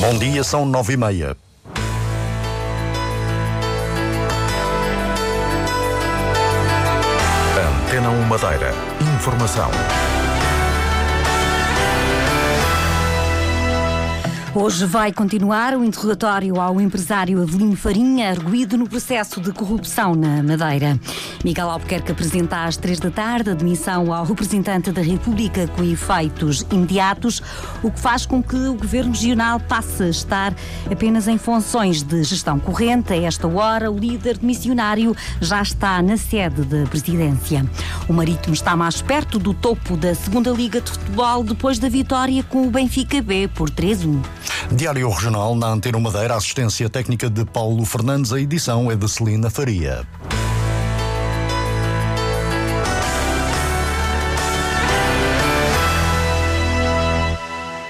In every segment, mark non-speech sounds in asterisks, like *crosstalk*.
Bom dia, são nove e meia. Antena 1 Madeira. Informação. Hoje vai continuar o interrogatório ao empresário Avelino Farinha, arguído no processo de corrupção na Madeira. Miguel Albuquerque apresenta às três da tarde a demissão ao representante da República com efeitos imediatos, o que faz com que o Governo Regional passe a estar apenas em funções de gestão corrente. A esta hora, o líder missionário já está na sede da presidência. O Marítimo está mais perto do topo da segunda Liga de Futebol depois da vitória com o Benfica B por 3-1. Diário Regional na Antena Madeira, assistência técnica de Paulo Fernandes, a edição é de Celina Faria.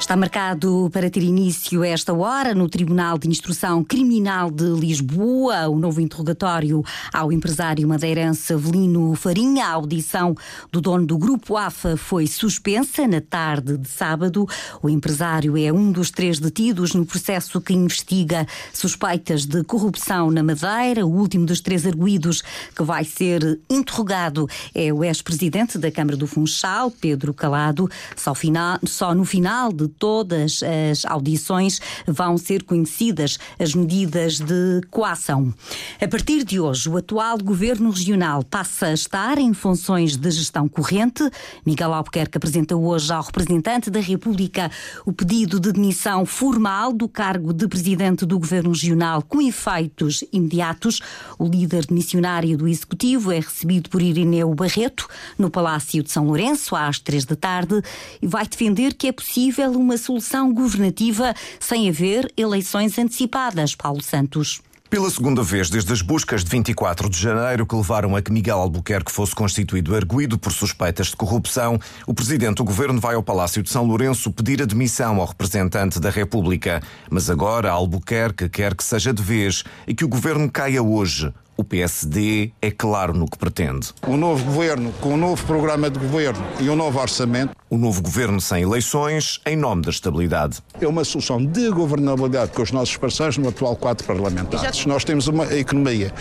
Está marcado para ter início esta hora no Tribunal de Instrução Criminal de Lisboa o novo interrogatório ao empresário madeirense Avelino Farinha. A audição do dono do Grupo AFA foi suspensa na tarde de sábado. O empresário é um dos três detidos no processo que investiga suspeitas de corrupção na Madeira. O último dos três arguídos que vai ser interrogado é o ex-presidente da Câmara do Funchal, Pedro Calado. Só, final, só no final de todas as audições vão ser conhecidas as medidas de coação. A partir de hoje, o atual governo regional passa a estar em funções de gestão corrente. Miguel Albuquerque apresenta hoje ao representante da República o pedido de demissão formal do cargo de presidente do governo regional com efeitos imediatos. O líder missionário do executivo é recebido por Irineu Barreto no Palácio de São Lourenço às três da tarde e vai defender que é possível uma solução governativa sem haver eleições antecipadas. Paulo Santos. Pela segunda vez desde as buscas de 24 de janeiro que levaram a que Miguel Albuquerque fosse constituído arguído por suspeitas de corrupção, o presidente do governo vai ao Palácio de São Lourenço pedir admissão ao representante da República. Mas agora Albuquerque quer que seja de vez e que o governo caia hoje. O PSD é claro no que pretende. O novo governo, com o novo programa de governo e um novo orçamento. O novo governo sem eleições, em nome da estabilidade. É uma solução de governabilidade com os nossos parceiros no atual quadro parlamentar. Nós temos uma economia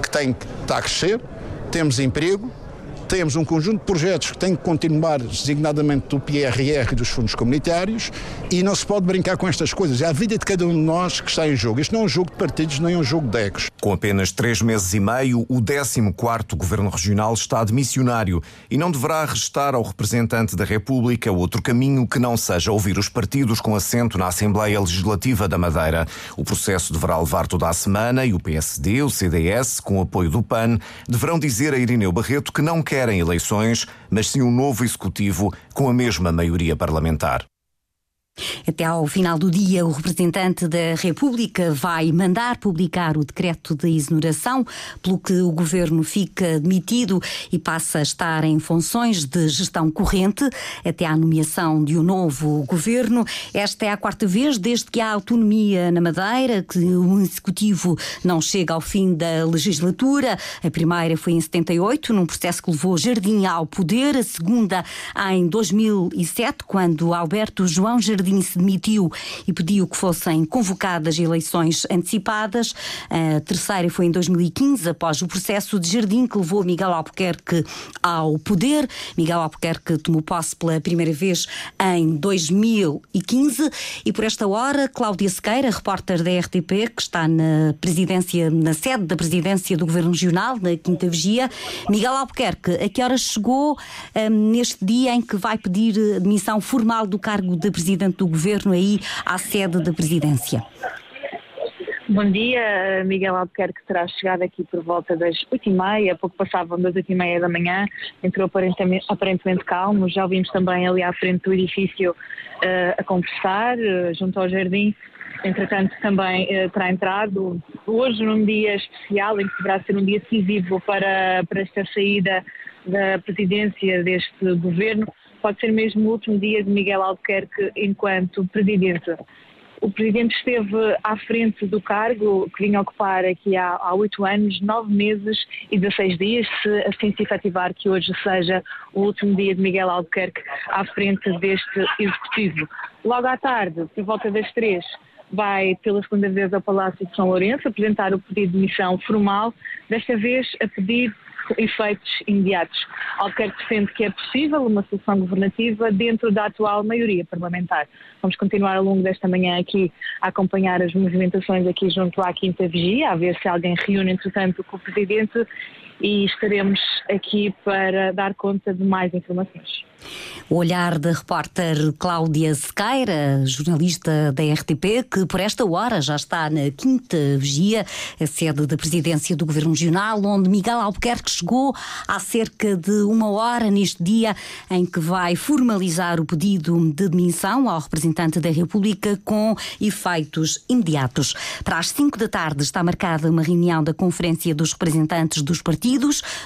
que tem que está a crescer, temos emprego, temos um conjunto de projetos que têm que continuar, designadamente do PRR e dos fundos comunitários, e não se pode brincar com estas coisas. É a vida de cada um de nós que está em jogo. Isto não é um jogo de partidos, nem é um jogo de egos. Com apenas três meses e meio, o 14º Governo Regional está de missionário e não deverá restar ao representante da República outro caminho que não seja ouvir os partidos com assento na Assembleia Legislativa da Madeira. O processo deverá levar toda a semana e o PSD, o CDS, com apoio do PAN, deverão dizer a Irineu Barreto que não quer querem eleições, mas sim um novo executivo com a mesma maioria parlamentar. Até ao final do dia, o representante da República vai mandar publicar o decreto de exoneração, pelo que o governo fica demitido e passa a estar em funções de gestão corrente até à nomeação de um novo governo. Esta é a quarta vez desde que há autonomia na Madeira, que o executivo não chega ao fim da legislatura. A primeira foi em 78, num processo que levou Jardim ao poder, a segunda em 2007, quando Alberto João Jardim Jardim se demitiu e pediu que fossem convocadas eleições antecipadas. A terceira foi em 2015, após o processo de Jardim que levou Miguel Albuquerque ao poder. Miguel Albuquerque tomou posse pela primeira vez em 2015 e por esta hora Cláudia Sequeira, repórter da RTP, que está na presidência, na sede da presidência do Governo Regional, na Quinta Vigia. Miguel Albuquerque, a que hora chegou um, neste dia em que vai pedir admissão formal do cargo de presidente do Governo aí à sede da Presidência. Bom dia, Miguel Albuquerque terá chegado aqui por volta das oito e meia, pouco passavam das oito e meia da manhã, entrou aparentemente, aparentemente calmo, já ouvimos também ali à frente do edifício uh, a conversar, uh, junto ao jardim, entretanto também uh, terá entrado, hoje num dia especial, em que deverá ser um dia decisivo para, para esta saída da presidência deste governo, pode ser mesmo o último dia de Miguel Albuquerque enquanto presidente. O presidente esteve à frente do cargo que vinha ocupar aqui há oito anos, nove meses e 16 dias, se assim se efetivar que hoje seja o último dia de Miguel Albuquerque à frente deste executivo. Logo à tarde, por volta das três, vai pela segunda vez ao Palácio de São Lourenço apresentar o pedido de missão formal, desta vez a pedir efeitos imediatos. Alquer defende que é possível uma solução governativa dentro da atual maioria parlamentar. Vamos continuar ao longo desta manhã aqui a acompanhar as movimentações aqui junto à Quinta Vigia, a ver se alguém reúne, entretanto, com o Presidente e estaremos aqui para dar conta de mais informações. O olhar da repórter Cláudia Sequeira, jornalista da RTP, que por esta hora já está na Quinta Vigia, a sede da presidência do Governo Regional, onde Miguel Albuquerque chegou há cerca de uma hora neste dia em que vai formalizar o pedido de demissão ao representante da República com efeitos imediatos. Para as 5 da tarde está marcada uma reunião da Conferência dos Representantes dos Partidos.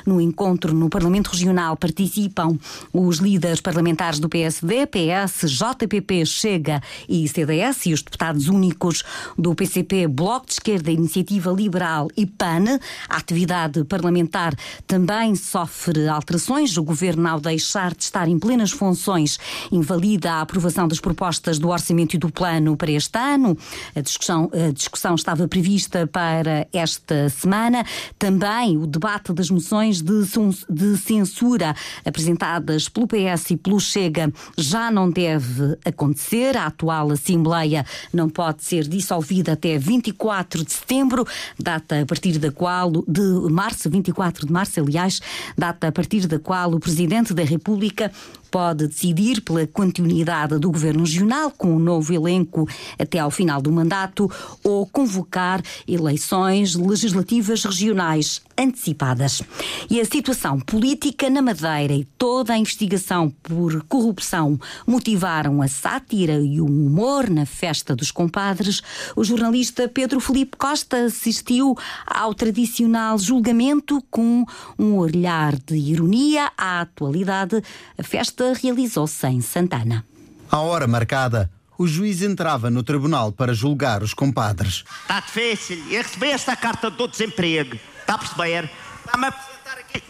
No encontro no Parlamento Regional participam os líderes parlamentares do PSD, PS, JPP, Chega e CDS e os deputados únicos do PCP, Bloco de Esquerda, Iniciativa Liberal e PAN. A atividade parlamentar também sofre alterações. O governo, ao deixar de estar em plenas funções, invalida a aprovação das propostas do orçamento e do plano para este ano. A discussão, a discussão estava prevista para esta semana. Também o debate das moções de, de censura apresentadas pelo PS e pelo Chega já não deve acontecer. A atual Assembleia não pode ser dissolvida até 24 de setembro, data a partir da qual, de março, 24 de março, aliás, data a partir da qual o Presidente da República pode decidir pela continuidade do governo regional com um novo elenco até ao final do mandato ou convocar eleições legislativas regionais antecipadas. E a situação política na Madeira e toda a investigação por corrupção motivaram a sátira e o humor na festa dos compadres. O jornalista Pedro Felipe Costa assistiu ao tradicional julgamento com um olhar de ironia à atualidade. A festa realizou-se em Santana. À hora marcada, o juiz entrava no tribunal para julgar os compadres. Está difícil. Eu recebi esta carta do desemprego. Está a perceber? Está-me a apresentar aqui.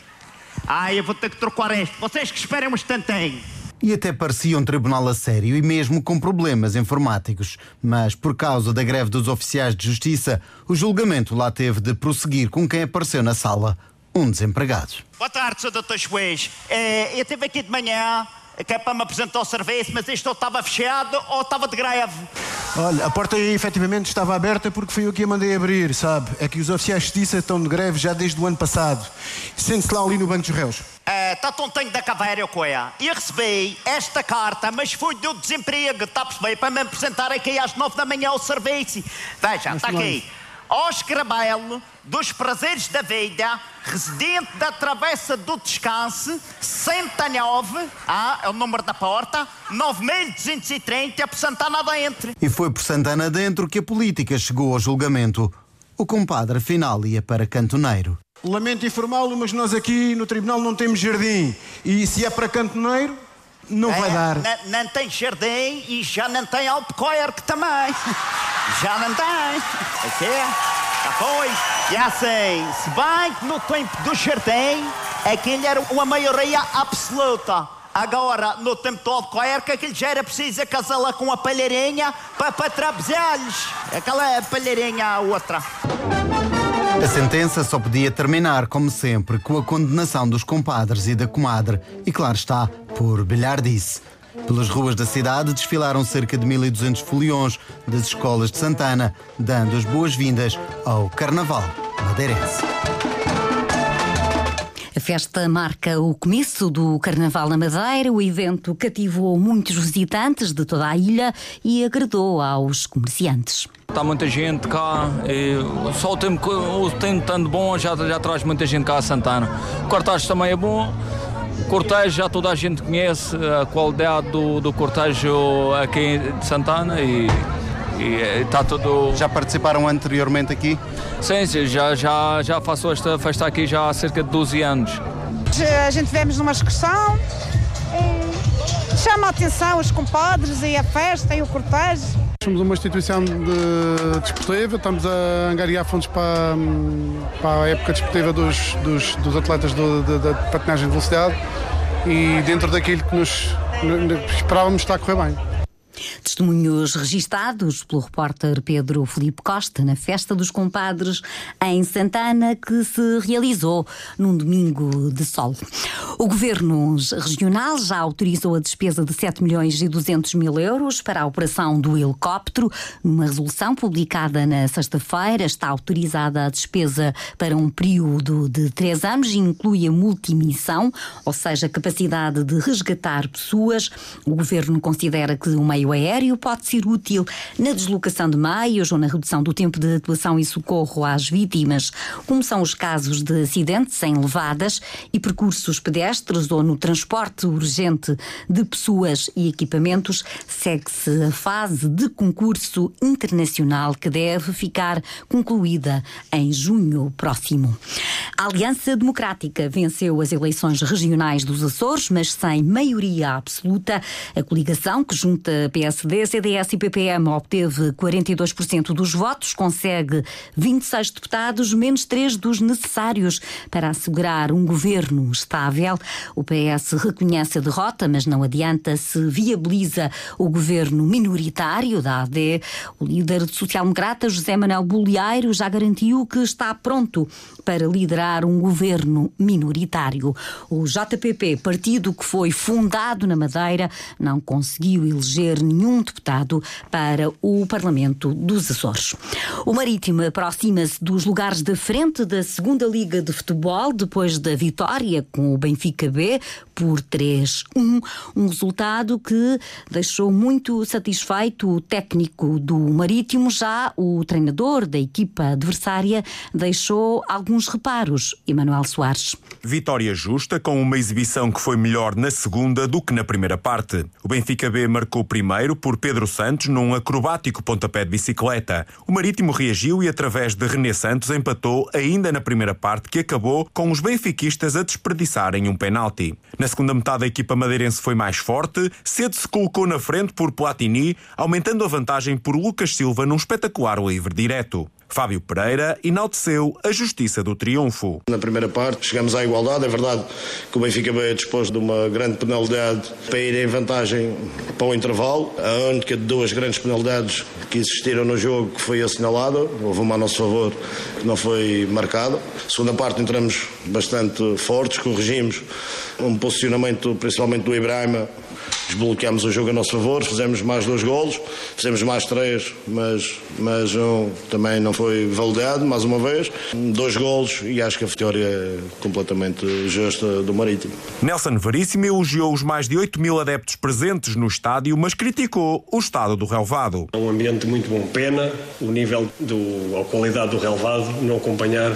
Ah, eu vou ter que trocar este. Vocês que esperem um instantinho. E até parecia um tribunal a sério e mesmo com problemas informáticos. Mas por causa da greve dos oficiais de justiça, o julgamento lá teve de prosseguir com quem apareceu na sala, um desempregado. Boa tarde, Sr. Dr. Juiz. É, eu estive aqui de manhã que é para me apresentar o serviço, mas isto ou estava fechado ou estava de greve. Olha, a porta aí efetivamente estava aberta porque fui eu que a mandei abrir, sabe? É que os oficiais de justiça estão de greve já desde o ano passado. Sente-se lá ali no banco dos réus. Está uh, tontinho da caveira, o coia. E recebi esta carta, mas foi do desemprego, está a perceber? Para me apresentar aqui às nove da manhã ao serviço. Veja, está aqui. Oscar Belo, dos Prazeres da Vida, residente da Travessa do Descanso, 69, ah, é o número da porta, 9230, por Santana dentro. E foi por Santana dentro que a política chegou ao julgamento. O compadre afinal ia para cantoneiro. Lamento informá-lo, mas nós aqui no tribunal não temos jardim. E se é para cantoneiro, não é, vai dar. Não, tem jardim e já não tem Albuquerque também. *laughs* já não tem. Aqui é. Já foi. E assim, se bem que no tempo do jardim, aquilo era uma maioria absoluta. Agora, no tempo do Albuquerque, aquilo já era preciso casá-la com a palheirinha para, para trabalhar-lhes. Aquela palheirinha outra. A sentença só podia terminar, como sempre, com a condenação dos compadres e da comadre. E claro está, por bilhardice. Pelas ruas da cidade desfilaram cerca de 1.200 foliões das escolas de Santana, dando as boas-vindas ao Carnaval madeirense. A festa marca o começo do Carnaval na Madeira. O evento cativou muitos visitantes de toda a ilha e agradou aos comerciantes. Está muita gente cá, só o tempo, o tempo estando bom já, já traz muita gente cá a Santana. O cortejo também é bom, o cortejo já toda a gente conhece a qualidade do, do cortejo aqui de Santana e, e está tudo. Já participaram anteriormente aqui? Sim, sim, já, já, já faço esta festa aqui já há cerca de 12 anos. A gente vemos numa excursão, chama a atenção os compadres e a festa e o cortejo. Somos uma instituição de desportiva, estamos a angariar fundos para, para a época desportiva dos, dos, dos atletas do, de, de patinagem de velocidade e dentro daquilo que nos esperávamos está a correr bem. Testemunhos registados pelo repórter Pedro Felipe Costa na Festa dos Compadres em Santana, que se realizou num domingo de sol. O Governo Regional já autorizou a despesa de 7 milhões e 200 mil euros para a operação do helicóptero. Numa resolução publicada na sexta-feira, está autorizada a despesa para um período de três anos e inclui a multimissão, ou seja, a capacidade de resgatar pessoas. O Governo considera que o meio aéreo pode ser útil na deslocação de meios ou na redução do tempo de atuação e socorro às vítimas, como são os casos de acidentes em levadas e percursos pedestres ou no transporte urgente de pessoas e equipamentos. Segue-se a fase de concurso internacional que deve ficar concluída em junho próximo. A Aliança Democrática venceu as eleições regionais dos Açores, mas sem maioria absoluta. A coligação que junta PSD, CDS e PPM obteve 42% dos votos, consegue 26 deputados, menos 3 dos necessários para assegurar um governo estável. O PS reconhece a derrota, mas não adianta se viabiliza o governo minoritário da AD. O líder social-democrata, José Manuel Bolieiro, já garantiu que está pronto para liderar um governo minoritário. O JPP, partido que foi fundado na Madeira, não conseguiu eleger nenhum deputado para o Parlamento dos Açores. O Marítimo aproxima-se dos lugares da frente da segunda Liga de Futebol depois da vitória com o Benfica B por 3-1, um resultado que deixou muito satisfeito o técnico do Marítimo, já o treinador da equipa adversária deixou alguns reparos. Emanuel Soares. Vitória justa, com uma exibição que foi melhor na segunda do que na primeira parte. O Benfica B marcou primeiro por Pedro Santos num acrobático pontapé de bicicleta. O Marítimo reagiu e, através de René Santos, empatou ainda na primeira parte, que acabou com os benfiquistas a desperdiçarem um penalti. Na segunda metade, a equipa madeirense foi mais forte, cedo se colocou na frente por Platini, aumentando a vantagem por Lucas Silva num espetacular livre direto. Fábio Pereira enalteceu a justiça do triunfo. Na primeira parte chegamos à igualdade. É verdade que o Benfica B dispôs de uma grande penalidade para ir em vantagem para o intervalo. A única de duas grandes penalidades que existiram no jogo que foi assinalada. Houve uma a nosso favor que não foi marcada. Segunda parte entramos bastante fortes, corrigimos um posicionamento principalmente do Ibrahima desbloqueámos o jogo a nosso favor, fizemos mais dois golos, fizemos mais três, mas, mas um também não foi validado, mais uma vez. Dois golos e acho que a vitória é completamente justa do Marítimo. Nelson Veríssimo elogiou os mais de 8 mil adeptos presentes no estádio, mas criticou o estado do relevado. É um ambiente muito bom. Pena o nível, do, a qualidade do relevado não acompanhar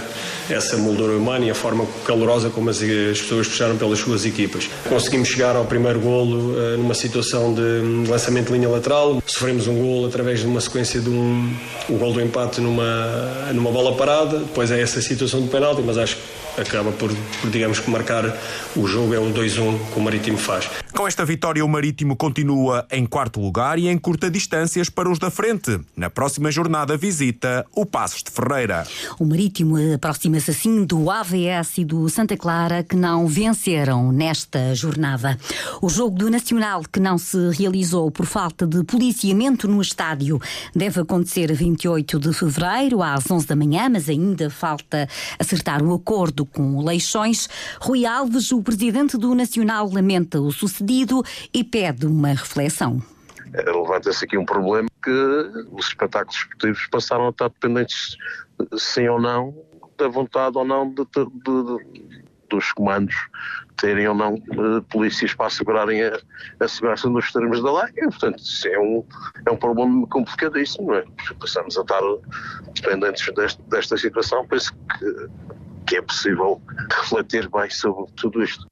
essa moldura humana e a forma calorosa como as, as pessoas puxaram pelas suas equipas. Conseguimos chegar ao primeiro golo numa situação de lançamento de linha lateral. Sofremos um gol através de uma sequência de um o gol do empate numa, numa bola parada. Depois é essa situação de penalti, mas acho que acaba por, por, digamos que marcar o jogo é o 2-1 que o Marítimo faz. Com esta vitória o Marítimo continua em quarto lugar e em curta distâncias para os da frente. Na próxima jornada visita o Passos de Ferreira. O Marítimo aproxima-se assim do AVS e do Santa Clara que não venceram nesta jornada. O jogo do Nacional que não se realizou por falta de policiamento no estádio deve acontecer a 28 de fevereiro às 11 da manhã, mas ainda falta acertar o acordo acordo com Leixões, Rui Alves, o presidente do Nacional, lamenta o sucedido e pede uma reflexão. Levanta-se aqui um problema que os espetáculos esportivos passaram a estar dependentes, sim ou não, da vontade ou não de, de, de, dos comandos terem ou não uh, polícias para assegurarem a, a, segurança nos termos da lei. E, portanto, isso é um, é um problema complicadíssimo, não é? Passamos a estar dependentes deste, desta situação. Penso que que é possível refletir bem sobre tudo isto.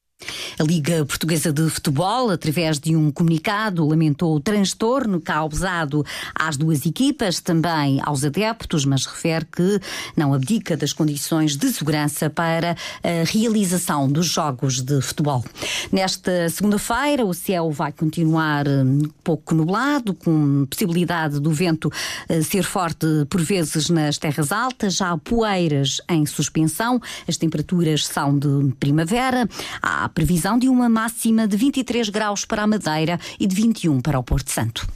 A Liga Portuguesa de Futebol, através de um comunicado, lamentou o transtorno causado às duas equipas, também aos adeptos, mas refere que não abdica das condições de segurança para a realização dos jogos de futebol. Nesta segunda-feira, o céu vai continuar um pouco nublado, com possibilidade do vento uh, ser forte por vezes nas terras altas, já há poeiras em suspensão, as temperaturas são de primavera, há previsão de uma máxima de 23 graus para a Madeira e de 21 para o Porto Santo.